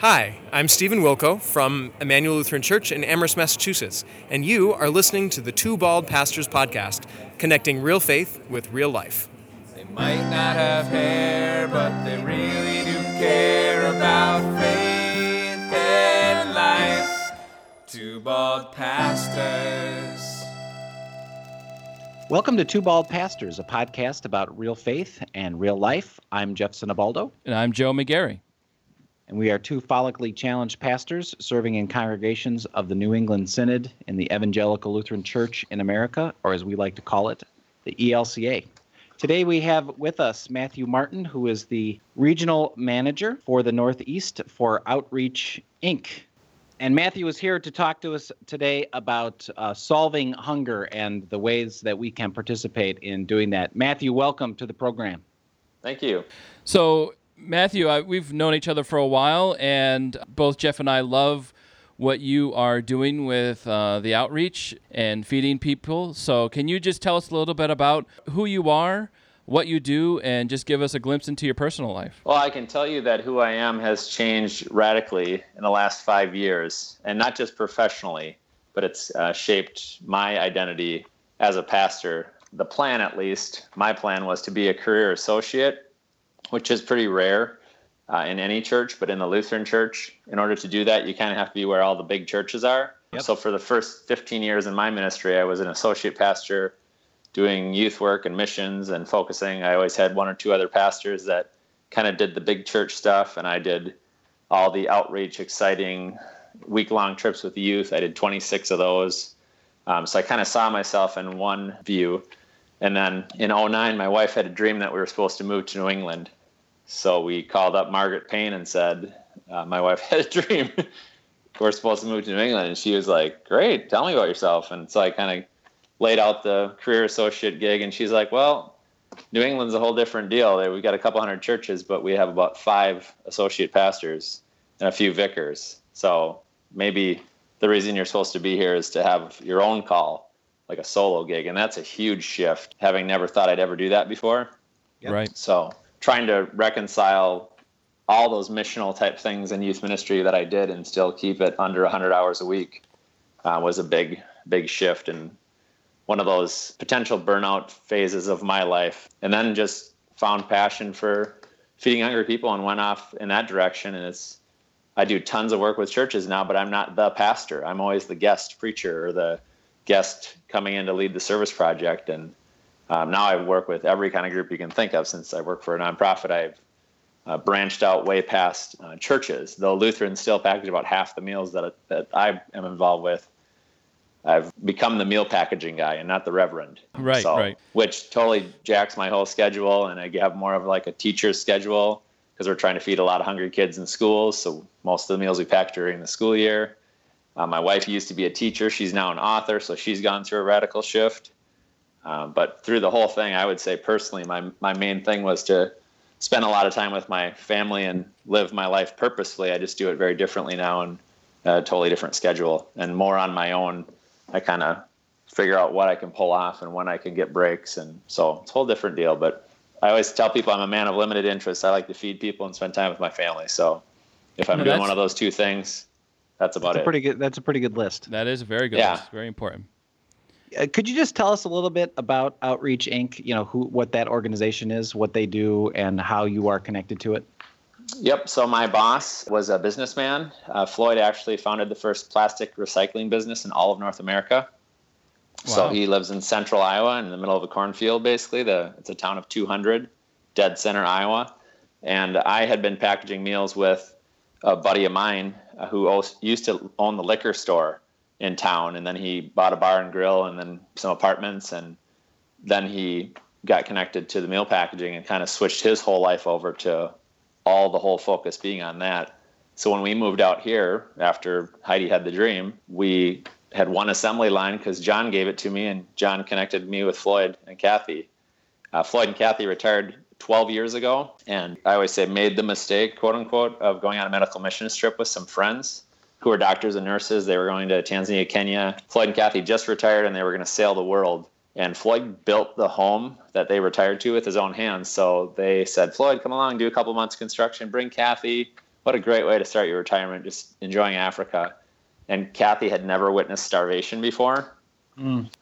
Hi, I'm Stephen Wilco from Emmanuel Lutheran Church in Amherst, Massachusetts, and you are listening to the Two Bald Pastors podcast, connecting real faith with real life. They might not have hair, but they really do care about faith and life. Two Bald Pastors. Welcome to Two Bald Pastors, a podcast about real faith and real life. I'm Jeff Sinabaldo. And I'm Joe McGarry and we are two follically challenged pastors serving in congregations of the New England Synod in the Evangelical Lutheran Church in America, or as we like to call it, the ELCA. Today we have with us Matthew Martin, who is the regional manager for the Northeast for Outreach Inc. And Matthew is here to talk to us today about uh, solving hunger and the ways that we can participate in doing that. Matthew, welcome to the program. Thank you. So, Matthew, I, we've known each other for a while, and both Jeff and I love what you are doing with uh, the outreach and feeding people. So, can you just tell us a little bit about who you are, what you do, and just give us a glimpse into your personal life? Well, I can tell you that who I am has changed radically in the last five years, and not just professionally, but it's uh, shaped my identity as a pastor. The plan, at least, my plan was to be a career associate which is pretty rare uh, in any church, but in the Lutheran church, in order to do that, you kind of have to be where all the big churches are. Yep. So for the first 15 years in my ministry, I was an associate pastor doing youth work and missions and focusing. I always had one or two other pastors that kind of did the big church stuff, and I did all the outreach, exciting week long trips with the youth. I did 26 of those. Um, so I kind of saw myself in one view. And then in 09, my wife had a dream that we were supposed to move to New England. So we called up Margaret Payne and said, uh, My wife had a dream. we're supposed to move to New England. And she was like, Great, tell me about yourself. And so I kind of laid out the career associate gig. And she's like, Well, New England's a whole different deal. We've got a couple hundred churches, but we have about five associate pastors and a few vicars. So maybe the reason you're supposed to be here is to have your own call like a solo gig, and that's a huge shift. Having never thought I'd ever do that before. Yep. Right. So trying to reconcile all those missional type things in youth ministry that I did and still keep it under 100 hours a week uh, was a big, big shift and one of those potential burnout phases of my life. And then just found passion for feeding hungry people and went off in that direction. And it's, I do tons of work with churches now, but I'm not the pastor. I'm always the guest preacher or the guest coming in to lead the service project. And um, now I work with every kind of group you can think of. Since I work for a nonprofit, I've uh, branched out way past uh, churches. Though Lutherans still package about half the meals that that I am involved with. I've become the meal packaging guy and not the reverend. Right, so, right. Which totally jacks my whole schedule, and I have more of like a teacher's schedule because we're trying to feed a lot of hungry kids in schools. So most of the meals we pack during the school year. Uh, my wife used to be a teacher. She's now an author, so she's gone through a radical shift. Um, but through the whole thing, I would say personally, my, my main thing was to spend a lot of time with my family and live my life purposefully. I just do it very differently now and a totally different schedule and more on my own. I kind of figure out what I can pull off and when I can get breaks. And so it's a whole different deal. But I always tell people I'm a man of limited interests. I like to feed people and spend time with my family. So if I'm no, doing one of those two things, that's about that's it. A pretty good. That's a pretty good list. That is a very good yeah. list. Very important. Uh, could you just tell us a little bit about Outreach Inc. You know who, what that organization is, what they do, and how you are connected to it. Yep. So my boss was a businessman. Uh, Floyd actually founded the first plastic recycling business in all of North America. Wow. So he lives in central Iowa, in the middle of a cornfield, basically. The it's a town of 200, dead center Iowa. And I had been packaging meals with a buddy of mine uh, who used to own the liquor store in town, and then he bought a bar and grill, and then some apartments, and then he got connected to the meal packaging and kind of switched his whole life over to all the whole focus being on that. So when we moved out here after Heidi had the dream, we had one assembly line because John gave it to me, and John connected me with Floyd and Kathy. Uh, Floyd and Kathy retired 12 years ago. And I always say, made the mistake, quote unquote, of going on a medical mission trip with some friends who are doctors and nurses. They were going to Tanzania, Kenya. Floyd and Kathy just retired and they were going to sail the world. And Floyd built the home that they retired to with his own hands. So they said, Floyd, come along, do a couple months construction, bring Kathy. what a great way to start your retirement, just enjoying Africa. And Kathy had never witnessed starvation before.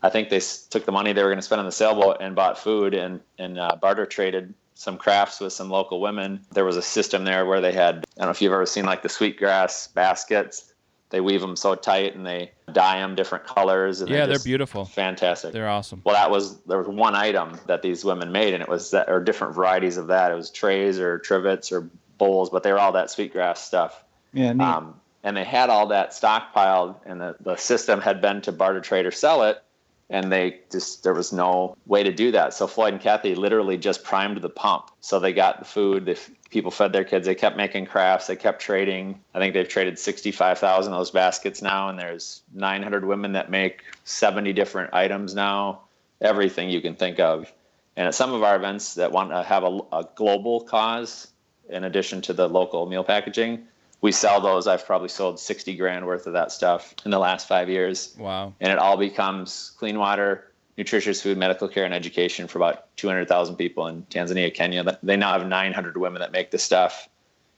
I think they took the money they were going to spend on the sailboat and bought food and, and uh, barter traded some crafts with some local women. There was a system there where they had, I don't know if you've ever seen like the sweetgrass baskets. They weave them so tight and they dye them different colors. And Yeah, they're just beautiful. Fantastic. They're awesome. Well, that was there was one item that these women made, and it was that, or different varieties of that. It was trays or trivets or bowls, but they were all that sweetgrass stuff. Yeah, neat. Um, and they had all that stockpiled, and the, the system had been to barter trade or sell it, and they just there was no way to do that. So Floyd and Kathy literally just primed the pump. So they got the food, the f- people fed their kids, they kept making crafts, they kept trading. I think they've traded sixty-five thousand of those baskets now, and there's nine hundred women that make seventy different items now, everything you can think of. And at some of our events that want to have a, a global cause, in addition to the local meal packaging, we sell those. I've probably sold 60 grand worth of that stuff in the last five years. Wow. And it all becomes clean water, nutritious food, medical care, and education for about 200,000 people in Tanzania, Kenya. They now have 900 women that make the stuff.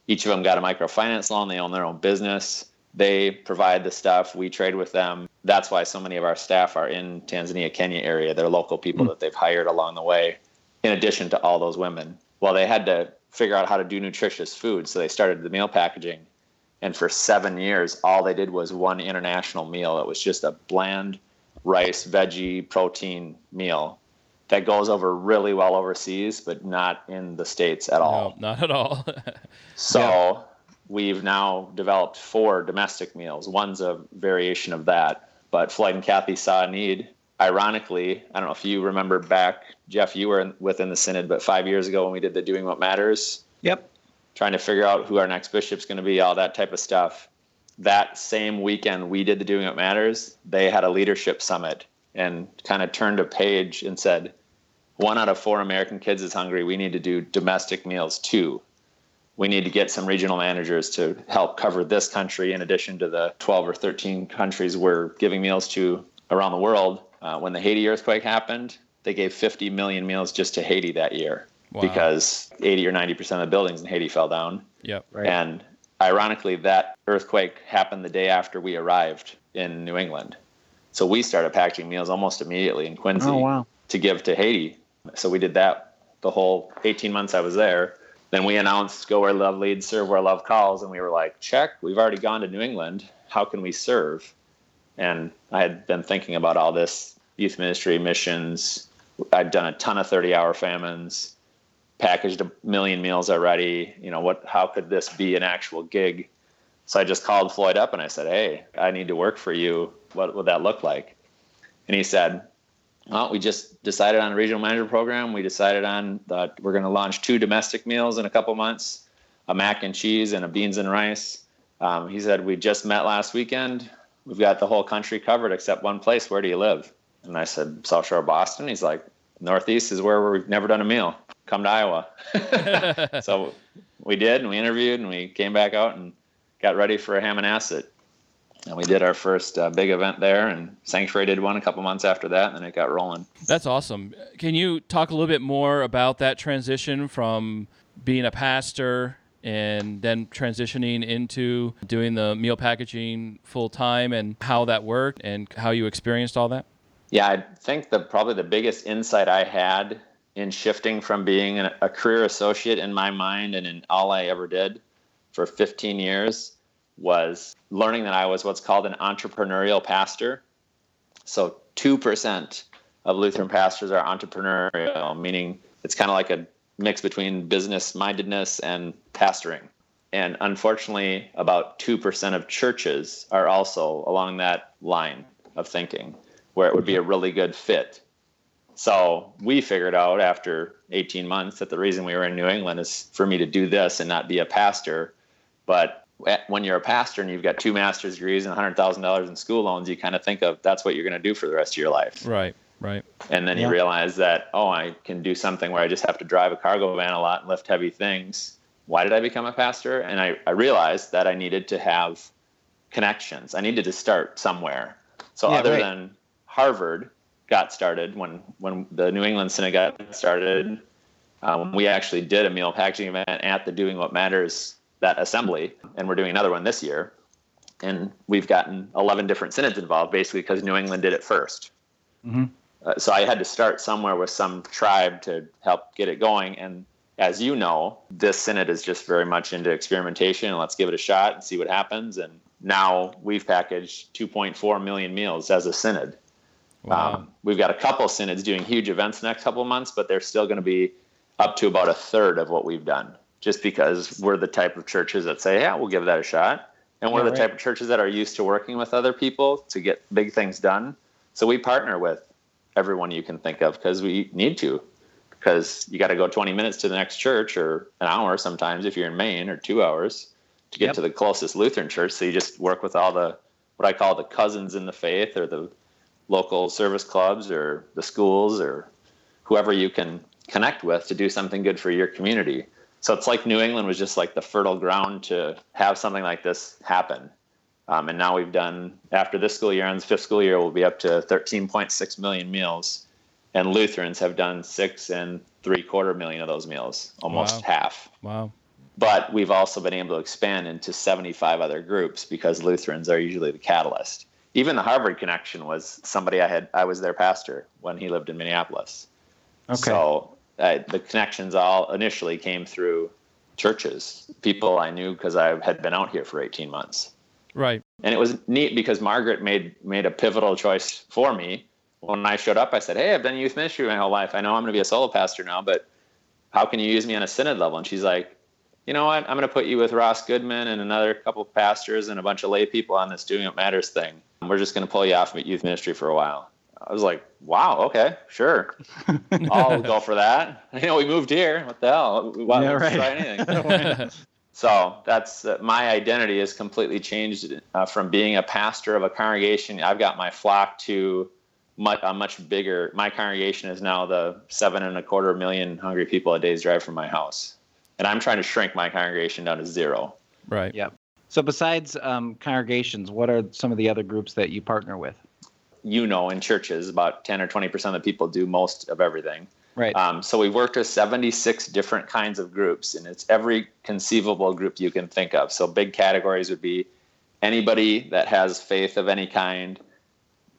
Each of them got a microfinance loan. They own their own business. They provide the stuff. We trade with them. That's why so many of our staff are in Tanzania, Kenya area. They're local people hmm. that they've hired along the way, in addition to all those women. Well, they had to figure out how to do nutritious food, so they started the meal packaging. And for seven years, all they did was one international meal. It was just a bland rice, veggie, protein meal that goes over really well overseas, but not in the States at all. No, not at all. So we've now developed four domestic meals. One's a variation of that, but Floyd and Kathy saw a need. Ironically, I don't know if you remember back, Jeff, you were in, within the synod, but five years ago when we did the Doing What Matters, yep. Trying to figure out who our next bishop's going to be, all that type of stuff. That same weekend we did the Doing What Matters, they had a leadership summit and kind of turned a page and said, one out of four American kids is hungry. We need to do domestic meals too. We need to get some regional managers to help cover this country in addition to the 12 or 13 countries we're giving meals to around the world. Uh, when the Haiti earthquake happened, they gave 50 million meals just to Haiti that year Wow. because 80 or 90% of the buildings in Haiti fell down. yep. Right. And ironically, that earthquake happened the day after we arrived in New England. So we started packing meals almost immediately in Quincy Oh wow. to give to Haiti. So we did that the whole 18 months I was there. Then we announced go where love leads, serve where love calls. And we were like, check, we've already gone to New England. How can we serve? And I had been thinking about all this youth ministry, missions. I'd done a ton of 30 hour famines, packaged a million meals already. You know, what, how could this be an actual gig? So I just called Floyd up and I said, Hey, I need to work for you. What would that look like? And he said, well, we just decided on a regional manager program. We decided on that we're going to launch two domestic meals in a couple months, a mac and cheese and a beans and rice. Um, he said, we just met last weekend. We've got the whole country covered except one place. Where do you live? And I said, South Shore Boston. He's like, Northeast is where we've never done a meal. Come to Iowa. so we did, and we interviewed, and we came back out and got ready for a ham and acid. And we did our first uh, big event there, and Sanctuary did one a couple months after that, and then it got rolling. That's awesome. Can you talk a little bit more about that transition from being a pastor and then transitioning into doing the meal packaging full time and how that worked and how you experienced all that? Yeah, I think the probably the biggest insight I had in shifting from being an, a career associate in my mind and in all I ever did for 15 years was learning that I was what's called an entrepreneurial pastor. So 2% of Lutheran pastors are entrepreneurial, meaning it's kind of like a mix between business mindedness and pastoring. And unfortunately, about 2% of churches are also along that line of thinking, where it would be a really good fit. So we figured out after 18 months that the reason we were in New England is for me to do this and not be a pastor. But when you're a pastor and you've got two master's degrees and $100,000 in school loans, you kind of think of that's what you're going to do for the rest of your life. Right, right. And then Yeah. you realize that, oh, I can do something where I just have to drive a cargo van a lot and lift heavy things. Why did I become a pastor? And I, I realized that I needed to have connections. I needed to start somewhere. So Yeah, other right. than Harvard got started, when, when the New England Synod got started, um, we actually did a meal packaging event at the Doing What Matters that assembly, and we're doing another one this year. And we've gotten 11 different synods involved, basically because New England did it 1st Mm-hmm. Uh, so I had to start somewhere with some tribe to help get it going. And as you know, this synod is just very much into experimentation and let's give it a shot and see what happens. And now we've packaged 2.4 million meals as a synod. Wow. Um, we've got a couple synods doing huge events the next couple of months, but they're still going to be up to about a third of what we've done, just because we're the type of churches that say, "Yeah, we'll give that a shot," and we're Yeah, the right. type of churches that are used to working with other people to get big things done. So we partner with everyone you can think of because we need to, because you got to go 20 minutes to the next church or an hour sometimes if you're in Maine or two hours to get Yep. to the closest Lutheran church. So you just work with all the what I call the cousins in the faith or the local service clubs or the schools or whoever you can connect with to do something good for your community. So it's like New England was just like the fertile ground to have something like this happen. Um, and now we've done, after this school year ends, fifth school year, we'll be up to 13.6 million meals. And Lutherans have done six and three quarter million of those meals, almost Wow. half wow. but we've also been able to expand into 75 other groups because Lutherans are usually the catalyst. Even the Harvard connection was somebody I had I was their pastor when he lived in Minneapolis. Okay. So uh, the connections all initially came through churches, people I knew because I had been out here for 18 months. Right. And it was neat because Margaret made made a pivotal choice for me. When I showed up, I said, "Hey, I've done youth ministry my whole life. I know I'm going to be a solo pastor now, but how can you use me on a synod level?" And she's like, "You know what? I'm going to put you with Ross Goodman and another couple of pastors and a bunch of lay people on this Doing What Matters thing. We're just going to pull you off of youth ministry for a while." I was like, "Wow, okay, sure, I'll go for that." You know, we moved here. What the hell? Why Yeah, right. try anything? So that's uh, my identity has completely changed uh, from being a pastor of a congregation. I've got my flock to much, a much bigger. My congregation is now the seven and a quarter million hungry people a day's drive from my house, and I'm trying to shrink my congregation down to zero. Right. Yep. So besides um, congregations, what are some of the other groups that you partner with? You know, in churches, about ten or twenty percent of the people do most of everything. Right. Um, so we've worked with 76 different kinds of groups, and it's every conceivable group you can think of. So big categories would be anybody that has faith of any kind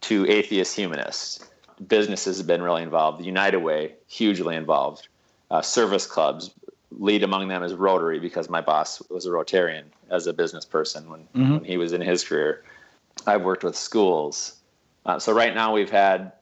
to atheist humanists. Businesses have been really involved. The United Way, hugely involved. Uh, service clubs, lead among them is Rotary because my boss was a Rotarian as a business person when, Mhm. when he was in his career. I've worked with schools. Uh, so right now we've had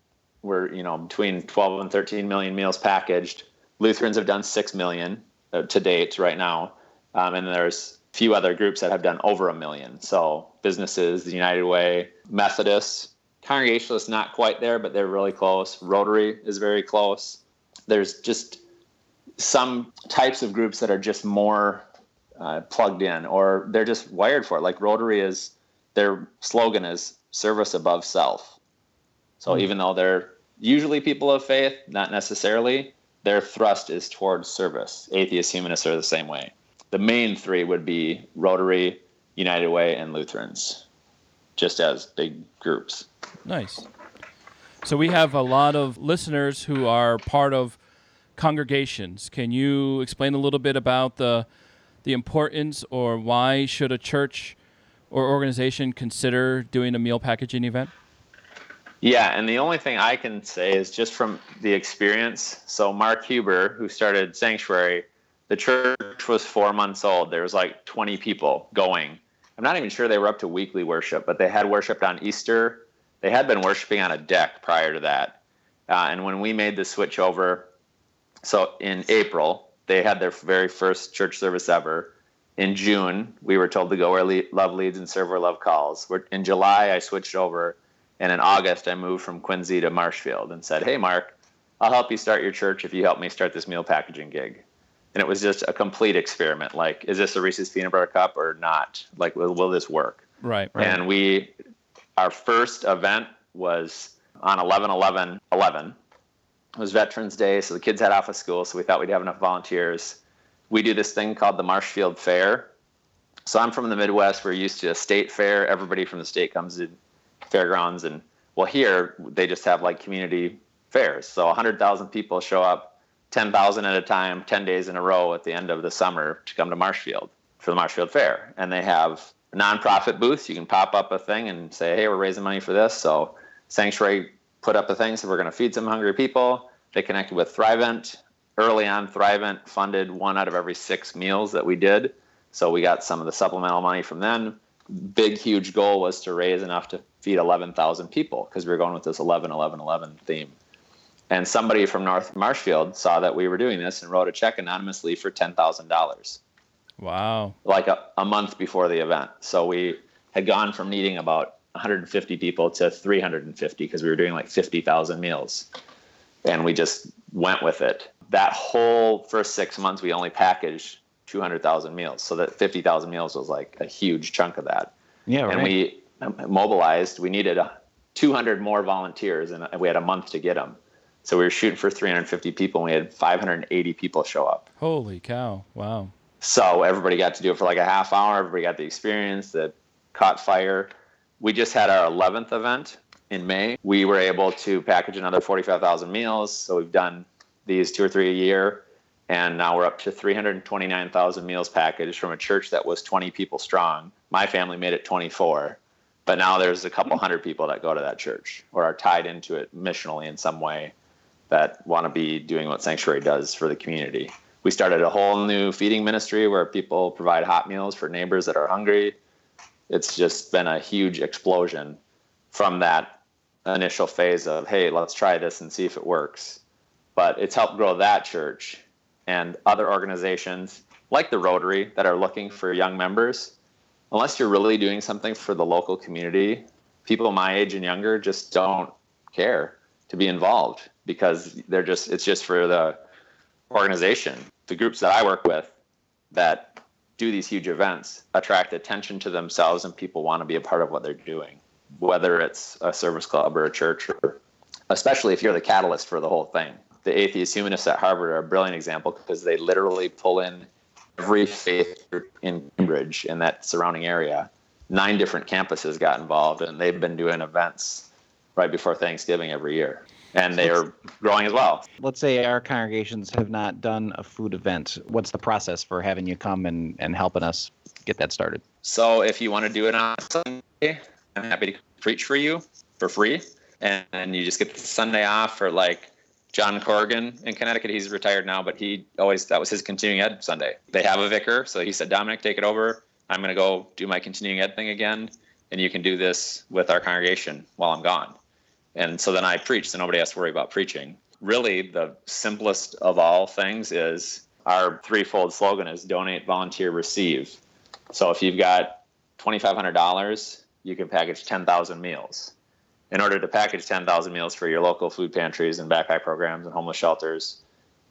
we're you know between 12 and 13 million meals packaged. Lutherans have done six million uh, to date right now, um, and there's a few other groups that have done over a million. So businesses, the United Way, Methodists, Congregationalists, not quite there, but they're really close. Rotary is very close. There's just some types of groups that are just more uh, plugged in, or they're just wired for it. Like Rotary is their slogan is service above self. So even though they're usually people of faith, not necessarily, their thrust is towards service. Atheists, humanists are the same way. The main three would be Rotary, United Way, and Lutherans, just as big groups. Nice. So we have a lot of listeners who are part of congregations. Can you explain a little bit about the the importance or why should a church or organization consider doing a meal packaging event? Yeah, and the only thing I can say is just from the experience. So Mark Huber, who started Sanctuary, the church was four months old. There was like 20 people going. I'm not even sure they were up to weekly worship, but they had worshiped on Easter. They had been worshiping on a deck prior to that. Uh, and when we made the switch over, so in April, they had their very first church service ever. In June, we were told to go where le- love leads and serve where love calls. We're, in July, I switched over and in August, I moved from Quincy to Marshfield and said, Hey, Mark, I'll help you start your church if you help me start this meal packaging gig. And it was just a complete experiment. Like, is this a Reese's peanut butter cup or not? Like, will, will this work? Right. And we, our first event was on 11 11 11. It was Veterans Day, so the kids had off of school, so we thought we'd have enough volunteers. We do this thing called the Marshfield Fair. So I'm from the Midwest. We're used to a state fair. Everybody from the state comes to fairgrounds, and well, here they just have like community fairs. So 100,000 people show up, 10,000 at a time, 10 days in a row at the end of the summer to come to Marshfield. for the Marshfield Fair. And they have nonprofit booths. You can pop up a thing and say, hey, we're raising money for this. So Sanctuary put up a thing, so we're going to feed some hungry people. They connected with Thrivent. Early on, Thrivent funded one out of every six meals that we did. So we got some of the supplemental money from them. Big, huge goal was to raise enough to feed 11,000 people because we were going with this 11, 11, 11 theme. And somebody from North Marshfield saw that we were doing this and wrote a check anonymously for $10,000. Wow. Like a, a month before the event. So we had gone from needing about 150 people to 350 because we were doing like 50,000 meals. And we just went with it. That whole first six months, we only packaged 200,000 meals. So that 50,000 meals was like a huge chunk of that. Yeah, right. And we mobilized, we needed 200 more volunteers, and we had a month to get them. So we were shooting for 350 people, and we had 580 people show up. Holy cow. Wow. So everybody got to do it for like a half hour. Everybody got the experience that caught fire. We just had our 11th event in May. We were able to package another 45,000 meals. So we've done these two or three a year. And now we're up to 329,000 meals packaged from a church that was 20 people strong. My family made it 24. But now there's a couple hundred people that go to that church or are tied into it missionally in some way that want to be doing what Sanctuary does for the community. We started a whole new feeding ministry where people provide hot meals for neighbors that are hungry. It's just been a huge explosion from that initial phase of, hey, let's try this and see if it works. But it's helped grow that church and other organizations like the Rotary that are looking for young members. Unless you're really doing something for the local community, people my age and younger just don't care to be involved because they're just it's just for the organization. The groups that I work with that do these huge events attract attention to themselves and people want to be a part of what they're doing, whether it's a service club or a church or especially if you're the catalyst for the whole thing. The atheist humanists at Harvard are a brilliant example because they literally pull in every faith group in Cambridge and that surrounding area. Nine different campuses got involved and they've been doing events right before Thanksgiving every year and they are growing as well. Let's say our congregations have not done a food event. What's the process for having you come and, and helping us get that started? So if you want to do it on Sunday, I'm happy to preach for you for free. And, you just get the Sunday off for like John Corrigan in Connecticut. He's retired now, but he always, that was his continuing ed Sunday. They have a vicar. So he said, Dominic, take it over. I'm going to go do my continuing ed thing again. And you can do this with our congregation while I'm gone. And so then I preach, so nobody has to worry about preaching. Really, the simplest of all things is our threefold slogan is donate, volunteer, receive. So if you've got $2,500, you can package 10,000 meals. In order to package 10,000 meals for your local food pantries and backpack programs and homeless shelters,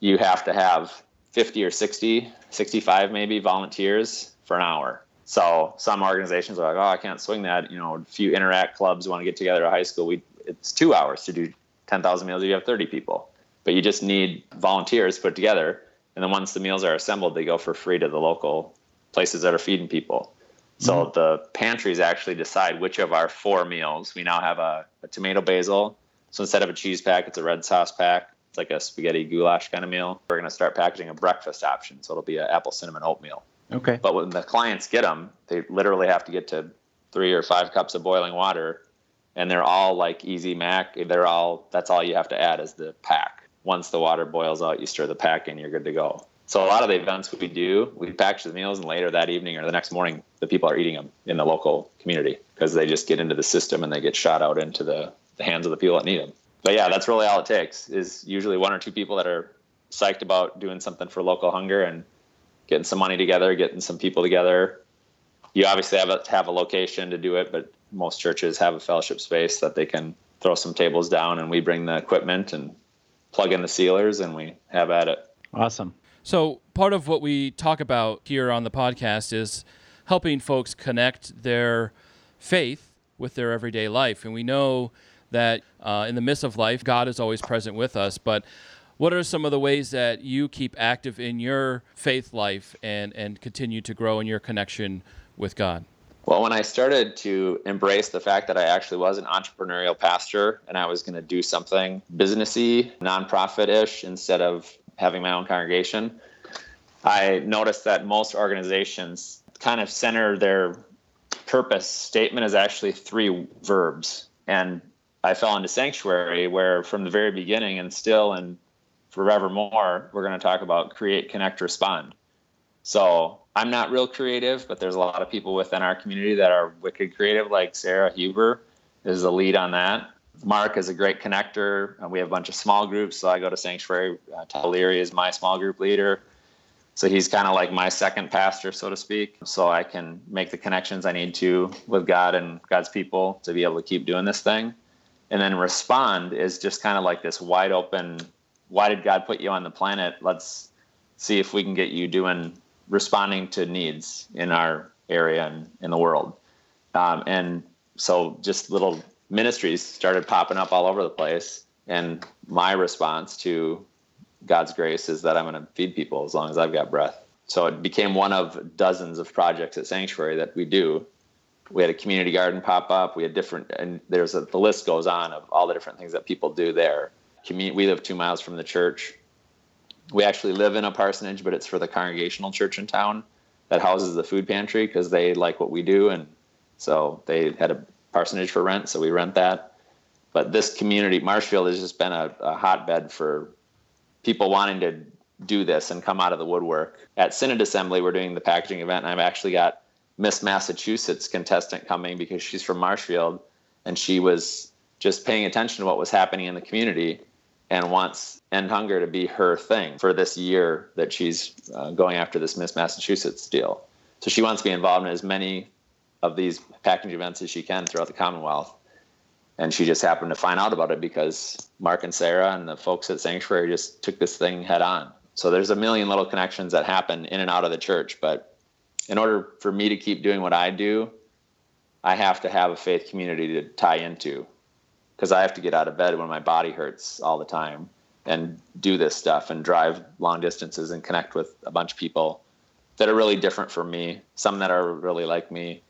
you have to have 50 or 60, 65 maybe volunteers for an hour. So some organizations are like, oh, I can't swing that. You know, a few interact clubs want to get together at high school. We it's two hours to do 10,000 meals. If you have 30 people, but you just need volunteers put together. And then once the meals are assembled, they go for free to the local places that are feeding people. So mm-hmm. the pantries actually decide which of our four meals. We now have a, a, tomato basil. So instead of a cheese pack, it's a red sauce pack. It's like a spaghetti goulash kind of meal. We're going to start packaging a breakfast option. So it'll be an apple cinnamon oatmeal. Okay. But when the clients get them, they literally have to get to three or five cups of boiling water and they're all like easy mac they're all that's all you have to add is the pack once the water boils out you stir the pack in you're good to go so a lot of the events we do we package the meals and later that evening or the next morning the people are eating them in the local community because they just get into the system and they get shot out into the, the hands of the people that need them but yeah that's really all it takes is usually one or two people that are psyched about doing something for local hunger and getting some money together getting some people together you obviously have a, have a location to do it but most churches have a fellowship space that they can throw some tables down and we bring the equipment and plug in the sealers and we have at it. Awesome. So, part of what we talk about here on the podcast is helping folks connect their faith with their everyday life. And we know that uh, in the midst of life, God is always present with us. But what are some of the ways that you keep active in your faith life and, and continue to grow in your connection with God? Well, when I started to embrace the fact that I actually was an entrepreneurial pastor and I was going to do something businessy, nonprofit ish, instead of having my own congregation, I noticed that most organizations kind of center their purpose statement is actually three verbs. And I fell into sanctuary where from the very beginning and still and forevermore, we're going to talk about create, connect, respond. So I'm not real creative, but there's a lot of people within our community that are wicked creative, like Sarah Huber is the lead on that. Mark is a great connector. Uh, we have a bunch of small groups, so I go to Sanctuary. Uh, is my small group leader. So he's kind of like my second pastor, so to speak. So I can make the connections I need to with God and God's people to be able to keep doing this thing. And then respond is just kind of like this wide open why did God put you on the planet? Let's see if we can get you doing responding to needs in our area and in the world. Um, and so just little ministries started popping up all over the place. And my response to God's grace is that I'm going to feed people as long as I've got breath. So it became one of dozens of projects at Sanctuary that we do. We had a community garden pop up. We had different, and there's a, the list goes on of all the different things that people do there. Community, we live two miles from the church. We actually live in a parsonage, but it's for the congregational church in town that houses the food pantry because they like what we do, and so they had a parsonage for rent, so we rent that. But this community, Marshfield, has just been a, a hotbed for people wanting to do this and come out of the woodwork. At Synod Assembly, we're doing the packaging event, and I've actually got Miss Massachusetts contestant coming because she's from Marshfield, and she was just paying attention to what was happening in the community and wants End Hunger to be her thing for this year that she's uh, going after this Miss Massachusetts deal. So she wants to be involved in as many of these packaging events as she can throughout the Commonwealth. And she just happened to find out about it because Mark and Sarah and the folks at Sanctuary just took this thing head on. So there's a million little connections that happen in and out of the church. But in order for me to keep doing what I do, I have to have a faith community to tie into because I have to get out of bed when my body hurts all the time and do this stuff and drive long distances and connect with a bunch of people that are really different from me, some that are really like me.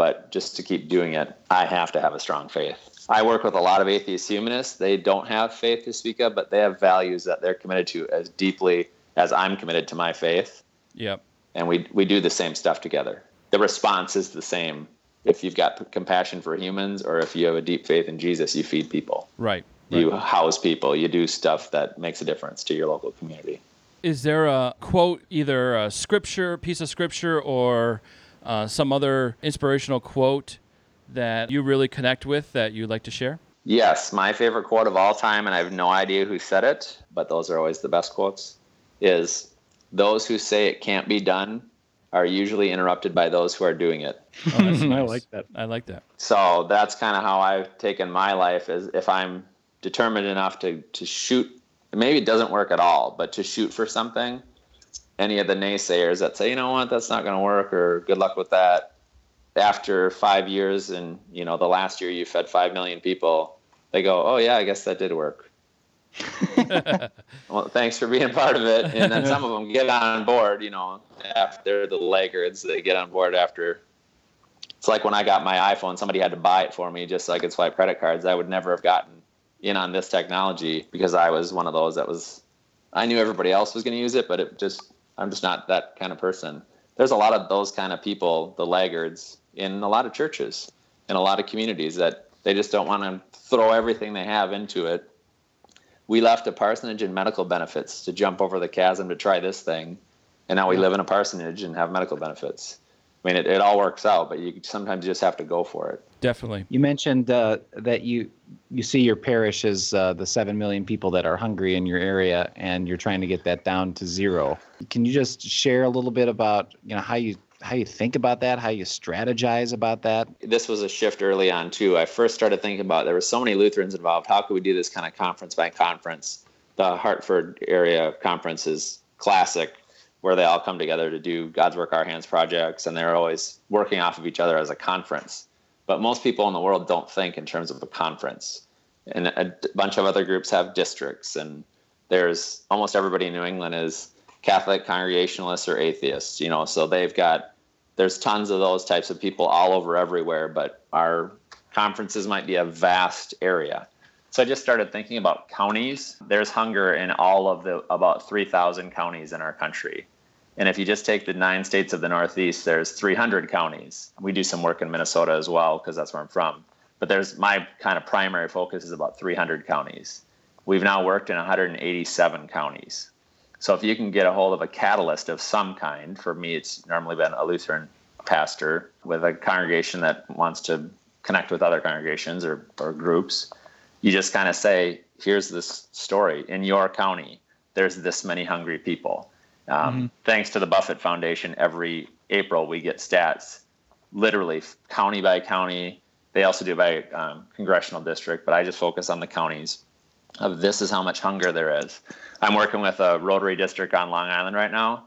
But just to keep doing it, I have to have a strong faith. I work with a lot of atheist humanists. They don't have faith to speak of, but they have values that they're committed to as deeply as I'm committed to my faith. Yep. And we we do the same stuff together. The response is the same if you've got compassion for humans or if you have a deep faith in Jesus, you feed people. Right. You house people. You do stuff that makes a difference to your local community. Is there a quote, either a scripture, piece of scripture, or uh, some other inspirational quote that you really connect with that you'd like to share? Yes, my favorite quote of all time, and I have no idea who said it, but those are always the best quotes, is those who say it can't be done are usually interrupted by those who are doing it. Oh, nice. I like that. I like that. So that's kind of how I've taken my life is if I'm determined enough to to shoot maybe it doesn't work at all, but to shoot for something, any of the naysayers that say, you know what, that's not going to work or good luck with that. After five years and you know the last year you fed five million people, they go, oh yeah, I guess that did work. well, thanks for being part of it. And then some of them get on board, you know, after the laggards, they get on board after. It's like when I got my iPhone, somebody had to buy it for me just so I could swipe credit cards. I would never have gotten in on this technology because I was one of those that was, I knew everybody else was going to use it, but it just, I'm just not that kind of person. There's a lot of those kind of people, the laggards, in a lot of churches, in a lot of communities that they just don't want to throw everything they have into it. We left a parsonage and medical benefits to jump over the chasm to try this thing and now we live in a parsonage and have medical benefits i mean it, it all works out but you sometimes you just have to go for it definitely you mentioned uh, that you you see your parish as uh, the 7 million people that are hungry in your area and you're trying to get that down to zero can you just share a little bit about you know how you how you think about that, how you strategize about that? This was a shift early on too. I first started thinking about there were so many Lutherans involved. How could we do this kind of conference by conference? The Hartford area conference is classic, where they all come together to do God's Work Our Hands projects, and they're always working off of each other as a conference. But most people in the world don't think in terms of a conference. And a bunch of other groups have districts, and there's almost everybody in New England is Catholic Congregationalists or atheists, you know, so they've got there's tons of those types of people all over everywhere, but our conferences might be a vast area. So I just started thinking about counties. There's hunger in all of the about 3,000 counties in our country. And if you just take the nine states of the Northeast, there's 300 counties. We do some work in Minnesota as well because that's where I'm from. But there's my kind of primary focus is about 300 counties. We've now worked in 187 counties. So if you can get a hold of a catalyst of some kind, for me, it's normally been a Lutheran pastor with a congregation that wants to connect with other congregations or, or groups. You just kind of say, here's this story in your county. There's this many hungry people. Um, mm-hmm. Thanks to the Buffett Foundation, every April we get stats, literally county by county. They also do by um, congressional district, but I just focus on the counties of this is how much hunger there is. I'm working with a Rotary district on Long Island right now.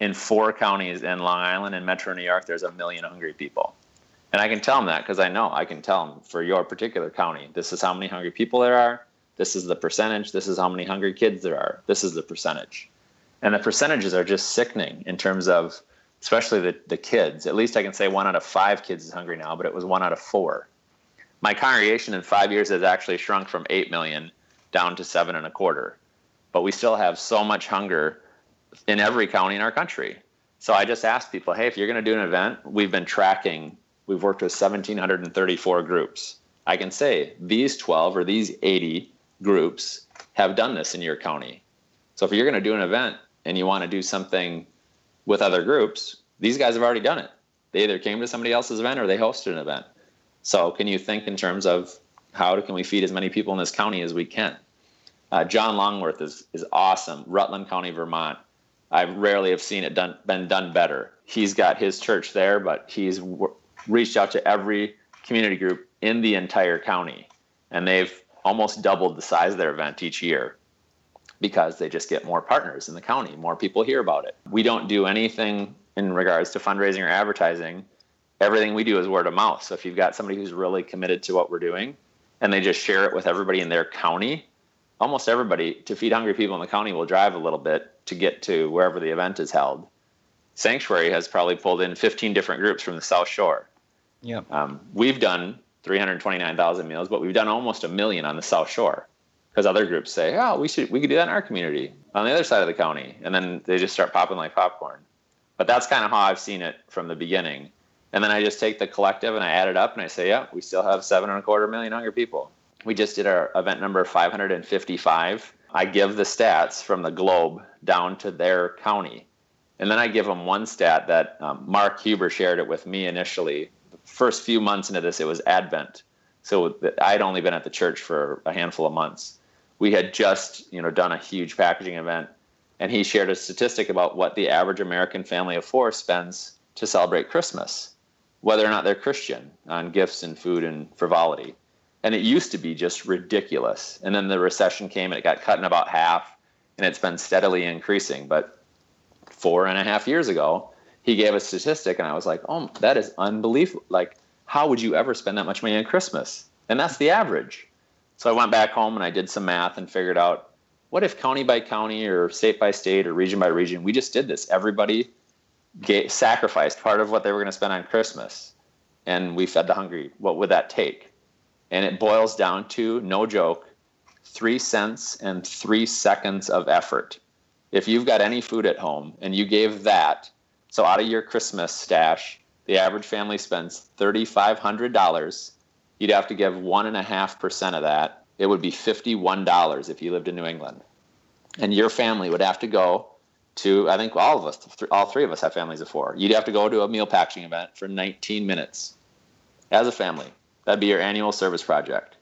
In four counties in Long Island and Metro New York, there's a million hungry people. And I can tell them that because I know I can tell them for your particular county, this is how many hungry people there are. This is the percentage. This is how many hungry kids there are. This is the percentage. And the percentages are just sickening in terms of, especially the, the kids. At least I can say one out of five kids is hungry now, but it was one out of four. My congregation in five years has actually shrunk from 8 million down to seven and a quarter. But we still have so much hunger in every county in our country. So I just ask people, hey, if you're going to do an event, we've been tracking, we've worked with 1,734 groups. I can say these 12 or these 80 groups have done this in your county. So if you're going to do an event and you want to do something with other groups, these guys have already done it. They either came to somebody else's event or they hosted an event. So can you think in terms of how can we feed as many people in this county as we can? Uh, John Longworth is is awesome. Rutland County, Vermont. I rarely have seen it done been done better. He's got his church there, but he's reached out to every community group in the entire county, and they've almost doubled the size of their event each year because they just get more partners in the county. More people hear about it. We don't do anything in regards to fundraising or advertising. Everything we do is word of mouth. So if you've got somebody who's really committed to what we're doing and they just share it with everybody in their county, almost everybody to feed hungry people in the county will drive a little bit to get to wherever the event is held. Sanctuary has probably pulled in 15 different groups from the South Shore. Yeah. Um, we've done 329,000 meals, but we've done almost a million on the South Shore because other groups say, "Oh, we should we could do that in our community on the other side of the county," and then they just start popping like popcorn. But that's kind of how I've seen it from the beginning. And then I just take the collective and I add it up and I say, "Yeah, we still have seven and a quarter million hungry people." We just did our event number 555. I give the stats from the globe down to their county. And then I give them one stat that um, Mark Huber shared it with me initially. First few months into this, it was Advent. So I'd only been at the church for a handful of months. We had just, you know, done a huge packaging event, and he shared a statistic about what the average American family of four spends to celebrate Christmas, whether or not they're Christian, on gifts and food and frivolity and it used to be just ridiculous. And then the recession came and it got cut in about half, and it's been steadily increasing. But four and a half years ago, he gave a statistic, and I was like, oh, that is unbelievable. Like, how would you ever spend that much money on Christmas? And that's the average. So I went back home and I did some math and figured out what if county by county or state by state or region by region, we just did this. Everybody gave, sacrificed part of what they were going to spend on Christmas, and we fed the hungry. What would that take? and it boils down to no joke three cents and three seconds of effort if you've got any food at home and you gave that so out of your christmas stash the average family spends $3500 you'd have to give 1.5% of that it would be $51 if you lived in new england and your family would have to go to i think all of us all three of us have families of four you'd have to go to a meal packaging event for 19 minutes as a family That'd be your annual service project.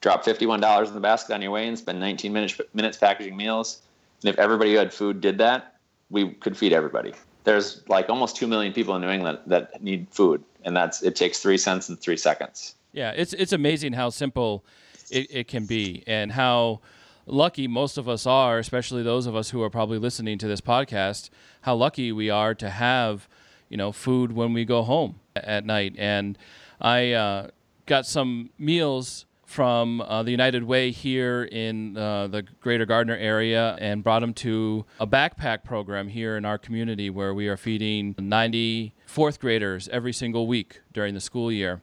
Drop $51 in the basket on your way and spend 19 minutes, minutes packaging meals. And if everybody who had food did that, we could feed everybody. There's like almost 2 million people in New England that need food, and that's it takes three cents and three seconds. Yeah, it's, it's amazing how simple it, it can be and how lucky most of us are, especially those of us who are probably listening to this podcast, how lucky we are to have, you know, food when we go home at night. And I, uh, got some meals from uh, the United Way here in uh, the Greater Gardner area and brought them to a backpack program here in our community where we are feeding 90 fourth graders every single week during the school year.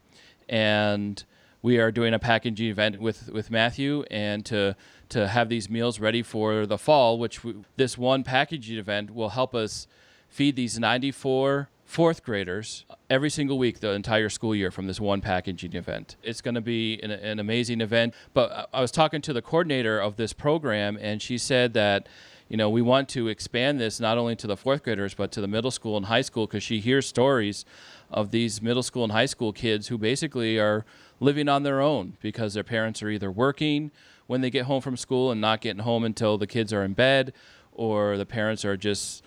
And we are doing a packaging event with, with Matthew and to, to have these meals ready for the fall, which we, this one packaging event will help us feed these 94 fourth graders every single week the entire school year from this one packaging event. It's going to be an, an, amazing event. But I was talking to the coordinator of this program, and she said that. You know, we want to expand this not only to the fourth graders, but to the middle school and high school because she hears stories of these middle school and high school kids who basically are living on their own because their parents are either working when they get home from school and not getting home until the kids are in bed, or the parents are just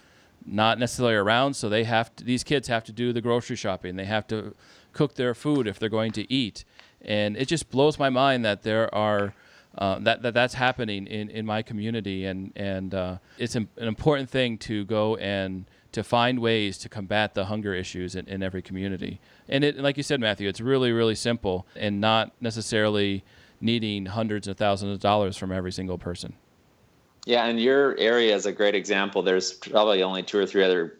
not necessarily around, so they have to, these kids have to do the grocery shopping. They have to cook their food if they're going to eat, and it just blows my mind that there are. Uh, that, that that's happening in, in my community and and uh, it's an, an important thing to go and to find ways to combat the hunger issues in, in every community and it like you said Matthew it's really really simple and not necessarily needing hundreds of thousands of dollars from every single person yeah, and your area is a great example. There's probably only two or three other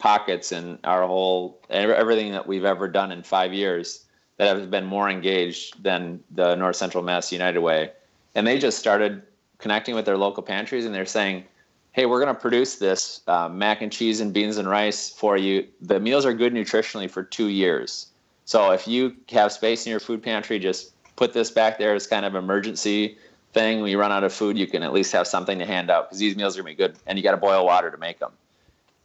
pockets in our whole everything that we've ever done in five years that have been more engaged than the North Central Mass United Way, and they just started connecting with their local pantries, and they're saying, "Hey, we're going to produce this uh, mac and cheese and beans and rice for you. The meals are good nutritionally for two years. So if you have space in your food pantry, just put this back there as kind of emergency." Thing when you run out of food you can at least have something to hand out because these meals are to be good and you got to boil water to make them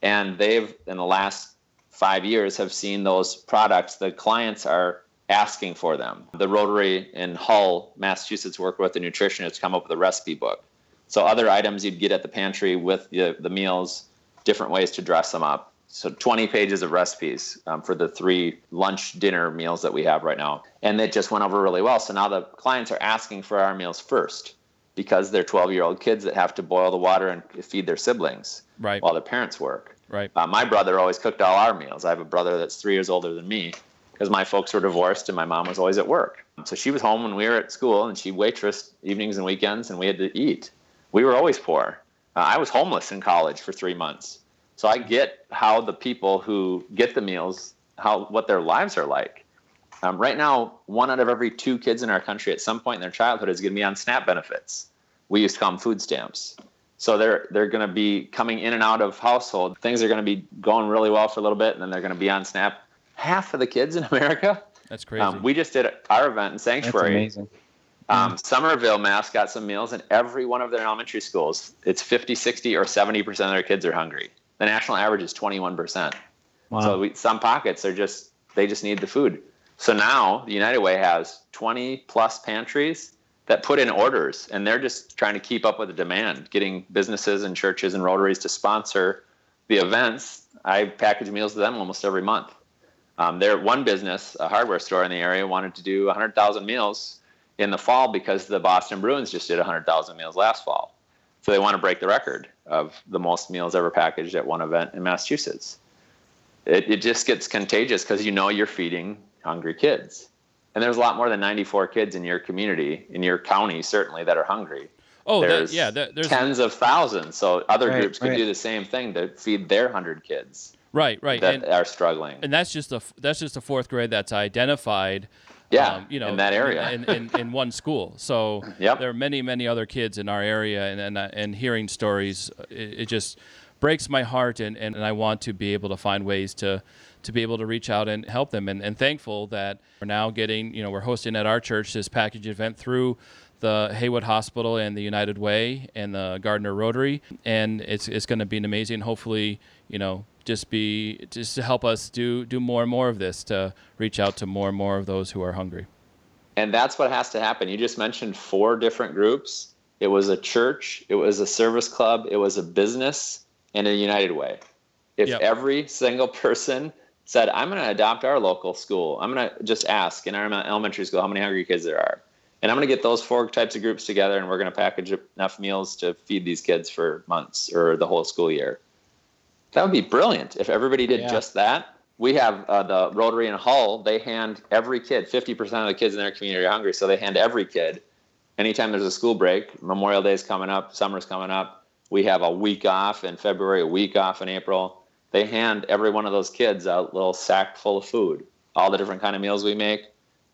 and they've in the last five years have seen those products the clients are asking for them. The rotary in hull massachusetts worked with the nutritionist to come up with a recipe book. So other items you'd get at the pantry with the, the meals different ways to dress them up so 20 pages of recipes um, for the three lunch dinner meals that we have right now. And it just went over really well. So now the clients are asking for our meals first because they're 12 year old kids that have to boil the water and feed their siblings right. while their parents work. Right. Uh, my brother always cooked all our meals. I have a brother that's three years older than me because my folks were divorced and my mom was always at work. So she was home when we were at school and she waitressed evenings and weekends and we had to eat. We were always poor. Uh, i was homeless in college for three months so I get how the people who get the meals, how what their lives are like. Um, right now, one out of every two kids in our country at some point in their childhood is going to be on SNAP benefits. We used to call them food stamps. So they're they're going to be coming in and out of household. Things are going to be going really well for a little bit, and then they're going to be on SNAP. Half of the kids in America. That's crazy. Um, we just did our event in Sanctuary. That's amazing. Um, Somerville, Mass got some meals in every one of their elementary schools. It's 50, 60, or 70% of their kids are hungry. The national average is 21%. Wow. So we, some pockets are just they just need the food. So now the United Way has 20 plus pantries that put in orders, and they're just trying to keep up with the demand, getting businesses and churches and Rotaries to sponsor the events. I package meals to them almost every month. Um, are one business, a hardware store in the area, wanted to do 100,000 meals in the fall because the Boston Bruins just did 100,000 meals last fall. So they want to break the record of the most meals ever packaged at one event in Massachusetts. It, it just gets contagious because you know you're feeding hungry kids. And there's a lot more than 94 kids in your community, in your county, certainly, that are hungry. Oh, there's that, yeah. there's tens of thousands. So other right, groups could right. do the same thing to feed their 100 kids right, right. that and, are struggling. and that's just a that's just a fourth grade that's identified yeah, um, you know, in that area. in, in, in one school. So Yep. there are many, many other kids in our area, and and, uh, and hearing stories, uh, it, it just breaks my heart, and, and, and I want to be able to find ways to to be able to reach out and help them, and, and thankful that we're now getting, you know, we're hosting at our church this package event through the Heywood Hospital and the United Way and the Gardner Rotary, and it's it's going to be an amazing. Hopefully, you know, just be just to help us do do more and more of this to reach out to more and more of those who are hungry. And that's what has to happen. You just mentioned four different groups. It was a church, it was a service club, it was a business, and a United Way. If Yep. every single person said, I'm going to adopt our local school, I'm going to just ask in our elementary school how many hungry kids there are. And I'm going to get those four types of groups together and we're going to package enough meals to feed these kids for months or the whole school year. That would be brilliant if everybody did Yeah. just that. We have uh, the Rotary in Hull. They hand every kid, 50% of the kids in their community are hungry. So they hand every kid, anytime there's a school break, Memorial Day's coming up, summer's coming up. We have a week off in February, a week off in April. They hand every one of those kids a little sack full of food, all the different kind of meals we make.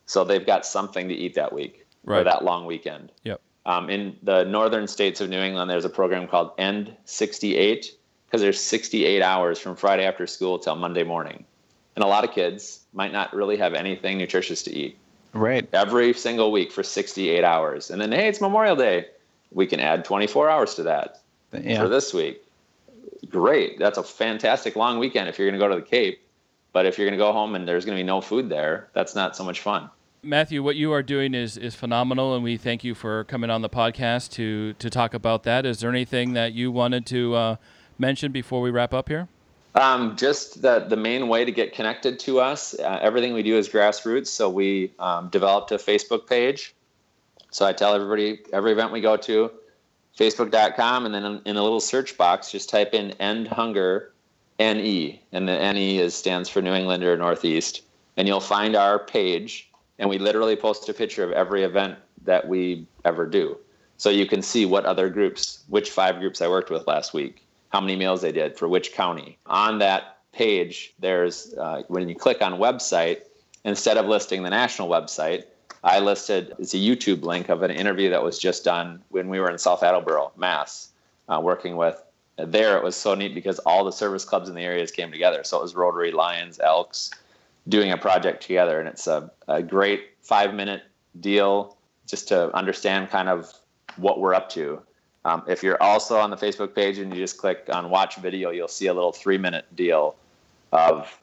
So they've got something to eat that week or that long weekend. Yep. Um, in the northern states of New England, there's a program called End 68, because there's 68 hours from Friday after school till Monday morning. And a lot of kids might not really have anything nutritious to eat Right. every single week for 68 hours. And then, hey, it's Memorial Day. We can add 24 hours to that Yeah. for this week. Great. That's a fantastic long weekend if you're going to go to the Cape. But if you're going to go home and there's going to be no food there, that's not so much fun. Matthew, what you are doing is, is phenomenal, and we thank you for coming on the podcast to, to talk about that. Is there anything that you wanted to uh, mention before we wrap up here? Um, just the, the main way to get connected to us, uh, everything we do is grassroots. So we um, developed a Facebook page. So I tell everybody, every event we go to, facebook.com, and then in, in a little search box, just type in End Hunger NE. And the NE is, stands for New England or Northeast. And you'll find our page. And we literally post a picture of every event that we ever do. So you can see what other groups, which five groups I worked with last week, how many meals they did for which county. On that page, there's uh, when you click on website, instead of listing the national website, I listed it's a YouTube link of an interview that was just done when we were in South Attleboro, Mass, uh, working with. There, it was so neat because all the service clubs in the areas came together. So it was Rotary, Lions, Elks, doing a project together, and it's a, a great five minute deal just to understand kind of what we're up to. Um, if you're also on the Facebook page and you just click on watch video, you'll see a little three minute deal of,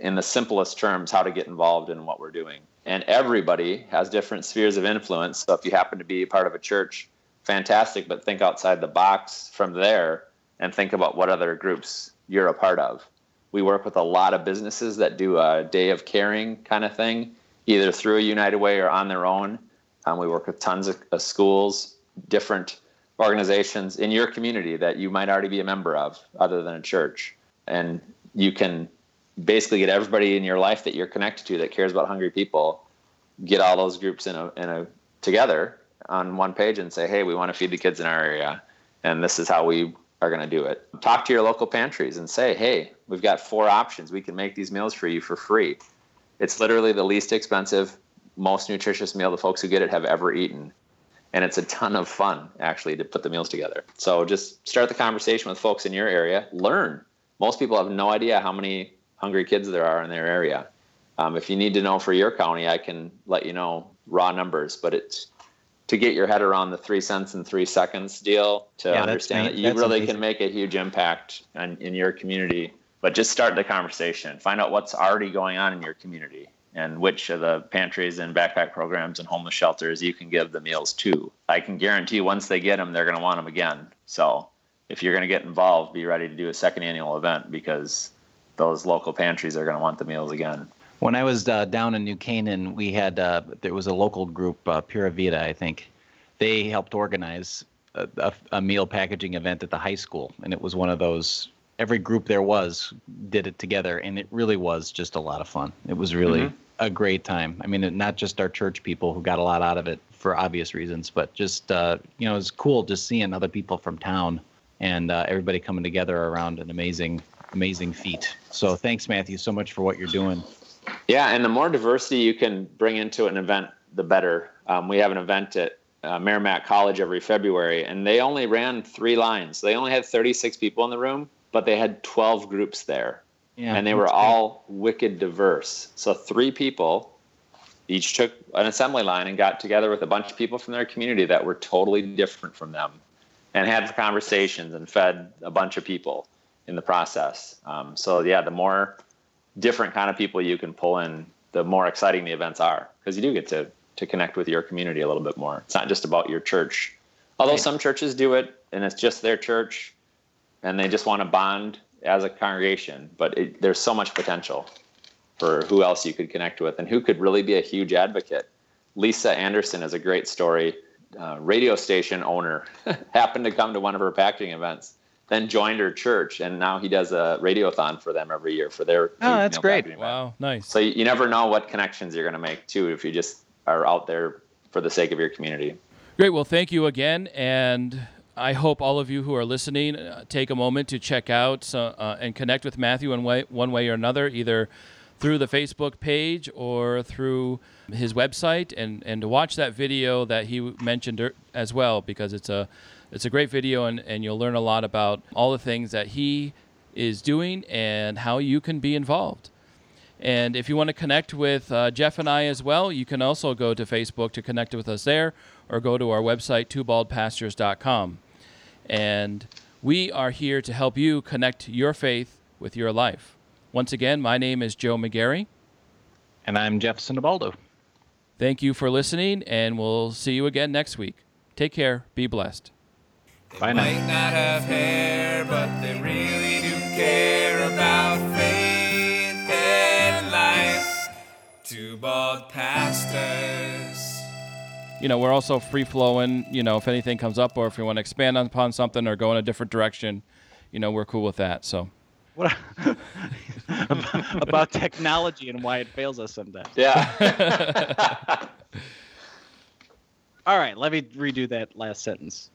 in the simplest terms, how to get involved in what we're doing. And everybody has different spheres of influence. So if you happen to be part of a church, fantastic, but think outside the box from there and think about what other groups you're a part of. We work with a lot of businesses that do a day of caring kind of thing, either through a United Way or on their own. Um, we work with tons of, of schools, different organizations in your community that you might already be a member of, other than a church. And you can basically get everybody in your life that you're connected to that cares about hungry people, get all those groups in a, in a together on one page and say, hey, we want to feed the kids in our area, and this is how we are going to do it. Talk to your local pantries and say, hey, we've got four options. We can make these meals for you for free. It's literally the least expensive, most nutritious meal the folks who get it have ever eaten. And it's a ton of fun, actually, to put the meals together. So just start the conversation with folks in your area. Learn. Most people have no idea how many hungry kids there are in their area. Um, if you need to know for your county, I can let you know raw numbers, but it's to get your head around the three cents and three seconds deal to Yeah, understand that you that's really amazing. can make a huge impact in, in your community. But just start the conversation. Find out what's already going on in your community and which of the pantries and backpack programs and homeless shelters you can give the meals to. I can guarantee once they get them, they're going to want them again. So if you're going to get involved, be ready to do a second annual event because those local pantries are going to want the meals again. When I was uh, down in New Canaan, we had uh, there was a local group, uh, Pura Vida, I think. They helped organize a, a, a meal packaging event at the high school, and it was one of those. Every group there was did it together, and it really was just a lot of fun. It was really Mhm. A great time. I mean, not just our church people who got a lot out of it for obvious reasons, but just uh, you know, it's cool just seeing other people from town and uh, everybody coming together around an amazing, amazing feat. So thanks, Matthew, so much for what you're doing. Yeah, and the more diversity you can bring into an event, the better. Um, we have an event at uh, Merrimack College every February, and they only ran three lines. They only had 36 people in the room, but they had 12 groups there, Yeah, and they were all wicked diverse. So three people each took an assembly line and got together with a bunch of people from their community that were totally different from them, and had conversations and fed a bunch of people in the process. Um, so yeah, the more different kind of people you can pull in, the more exciting the events are because you do get to to connect with your community a little bit more. It's not just about your church, although Right. some churches do it and it's just their church, and they just want to bond as a congregation. But it, there's so much potential for who else you could connect with and who could really be a huge advocate. Lisa Anderson is a great story. Uh, radio station owner happened to come to one of her packaging events, then joined her church, and now he does a radiothon for them every year for their. Oh, that's great. packaging event. Wow, nice. So you, you never know what connections you're going to make too if you just are out there for the sake of your community. Great. Well, thank you again. And I hope all of you who are listening uh, take a moment to check out uh, and connect with Matthew in way, one way or another, either through the Facebook page or through his website, and, and to watch that video that he mentioned er- as well, because it's a It's a great video, and, and you'll learn a lot about all the things that he is doing and how you can be involved. And if you want to connect with uh, Jeff and I as well, you can also go to Facebook to connect with us there or go to our website, twobaldpastors.com. And we are here to help you connect your faith with your life. Once again, my name is Joe McGarry. And I'm Jeff Sinabaldo. Thank you for listening, and we'll see you again next week. Take care. Be blessed. Bye Might now. not have hair, but they really do care about faith and life. Two bald pastors. You know, we're also free flowing. You know, if anything comes up or if you want to expand upon something or go in a different direction, you know, we're cool with that. So, What about technology and why it fails us sometimes? Yeah. All right, let me redo that last sentence.